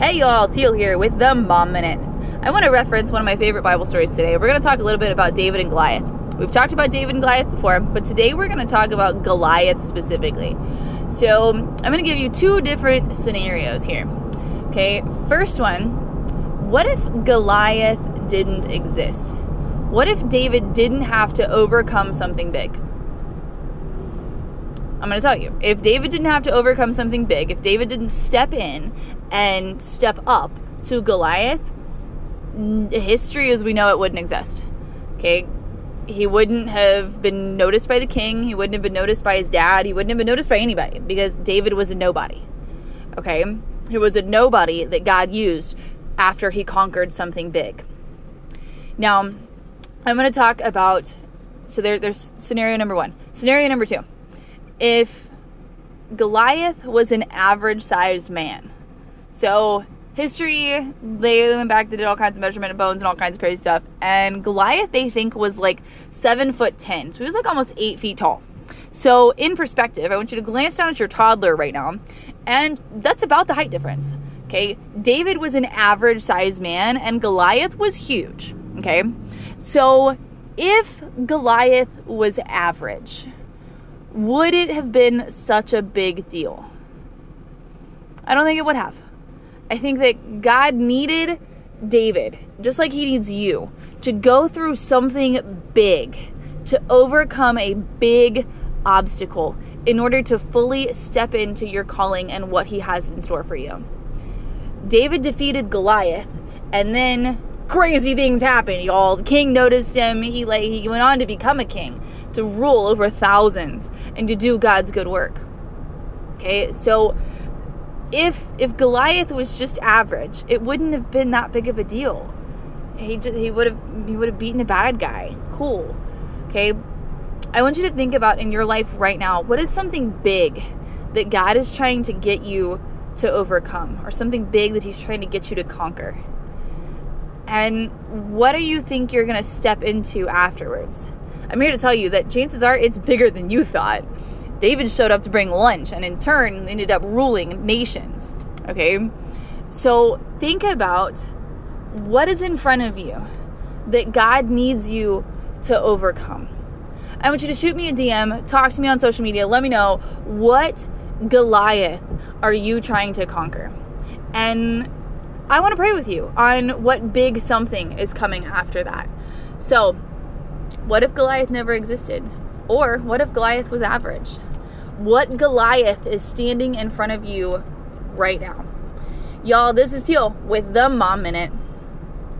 Hey y'all, Teal here with the Mom Minute. I want to reference one of my favorite Bible stories today. We're going to talk a little bit about David and Goliath. We've talked about David and Goliath before, but today we're going to talk about Goliath specifically. So, I'm going to give you two different scenarios here. Okay, first one what if Goliath didn't exist? What if David didn't have to overcome something big? I'm going to tell you. If David didn't have to overcome something big, if David didn't step in and step up to Goliath, history as we know it wouldn't exist. Okay? He wouldn't have been noticed by the king. He wouldn't have been noticed by his dad. He wouldn't have been noticed by anybody because David was a nobody. Okay? He was a nobody that God used after he conquered something big. Now, I'm going to talk about so there, there's scenario number one. Scenario number two. If Goliath was an average sized man, so history, they went back, they did all kinds of measurement of bones and all kinds of crazy stuff. And Goliath, they think, was like seven foot ten. So he was like almost eight feet tall. So in perspective, I want you to glance down at your toddler right now, and that's about the height difference. Okay, David was an average sized man, and Goliath was huge. Okay, so if Goliath was average, would it have been such a big deal? I don't think it would have. I think that God needed David, just like He needs you, to go through something big, to overcome a big obstacle in order to fully step into your calling and what He has in store for you. David defeated Goliath, and then crazy things happened, y'all. The king noticed him. He like he went on to become a king, to rule over thousands, and to do God's good work. Okay, so if if Goliath was just average, it wouldn't have been that big of a deal. He just, he would have he would have beaten a bad guy. Cool. Okay? I want you to think about in your life right now, what is something big that God is trying to get you to overcome or something big that he's trying to get you to conquer? And what do you think you're going to step into afterwards? I'm here to tell you that chances are it's bigger than you thought. David showed up to bring lunch and in turn ended up ruling nations. Okay? So think about what is in front of you that God needs you to overcome. I want you to shoot me a DM, talk to me on social media, let me know what Goliath are you trying to conquer? And I want to pray with you on what big something is coming after that. So, what if Goliath never existed? Or what if Goliath was average? what Goliath is standing in front of you right now. Y'all, this is Teal with the Mom Minute.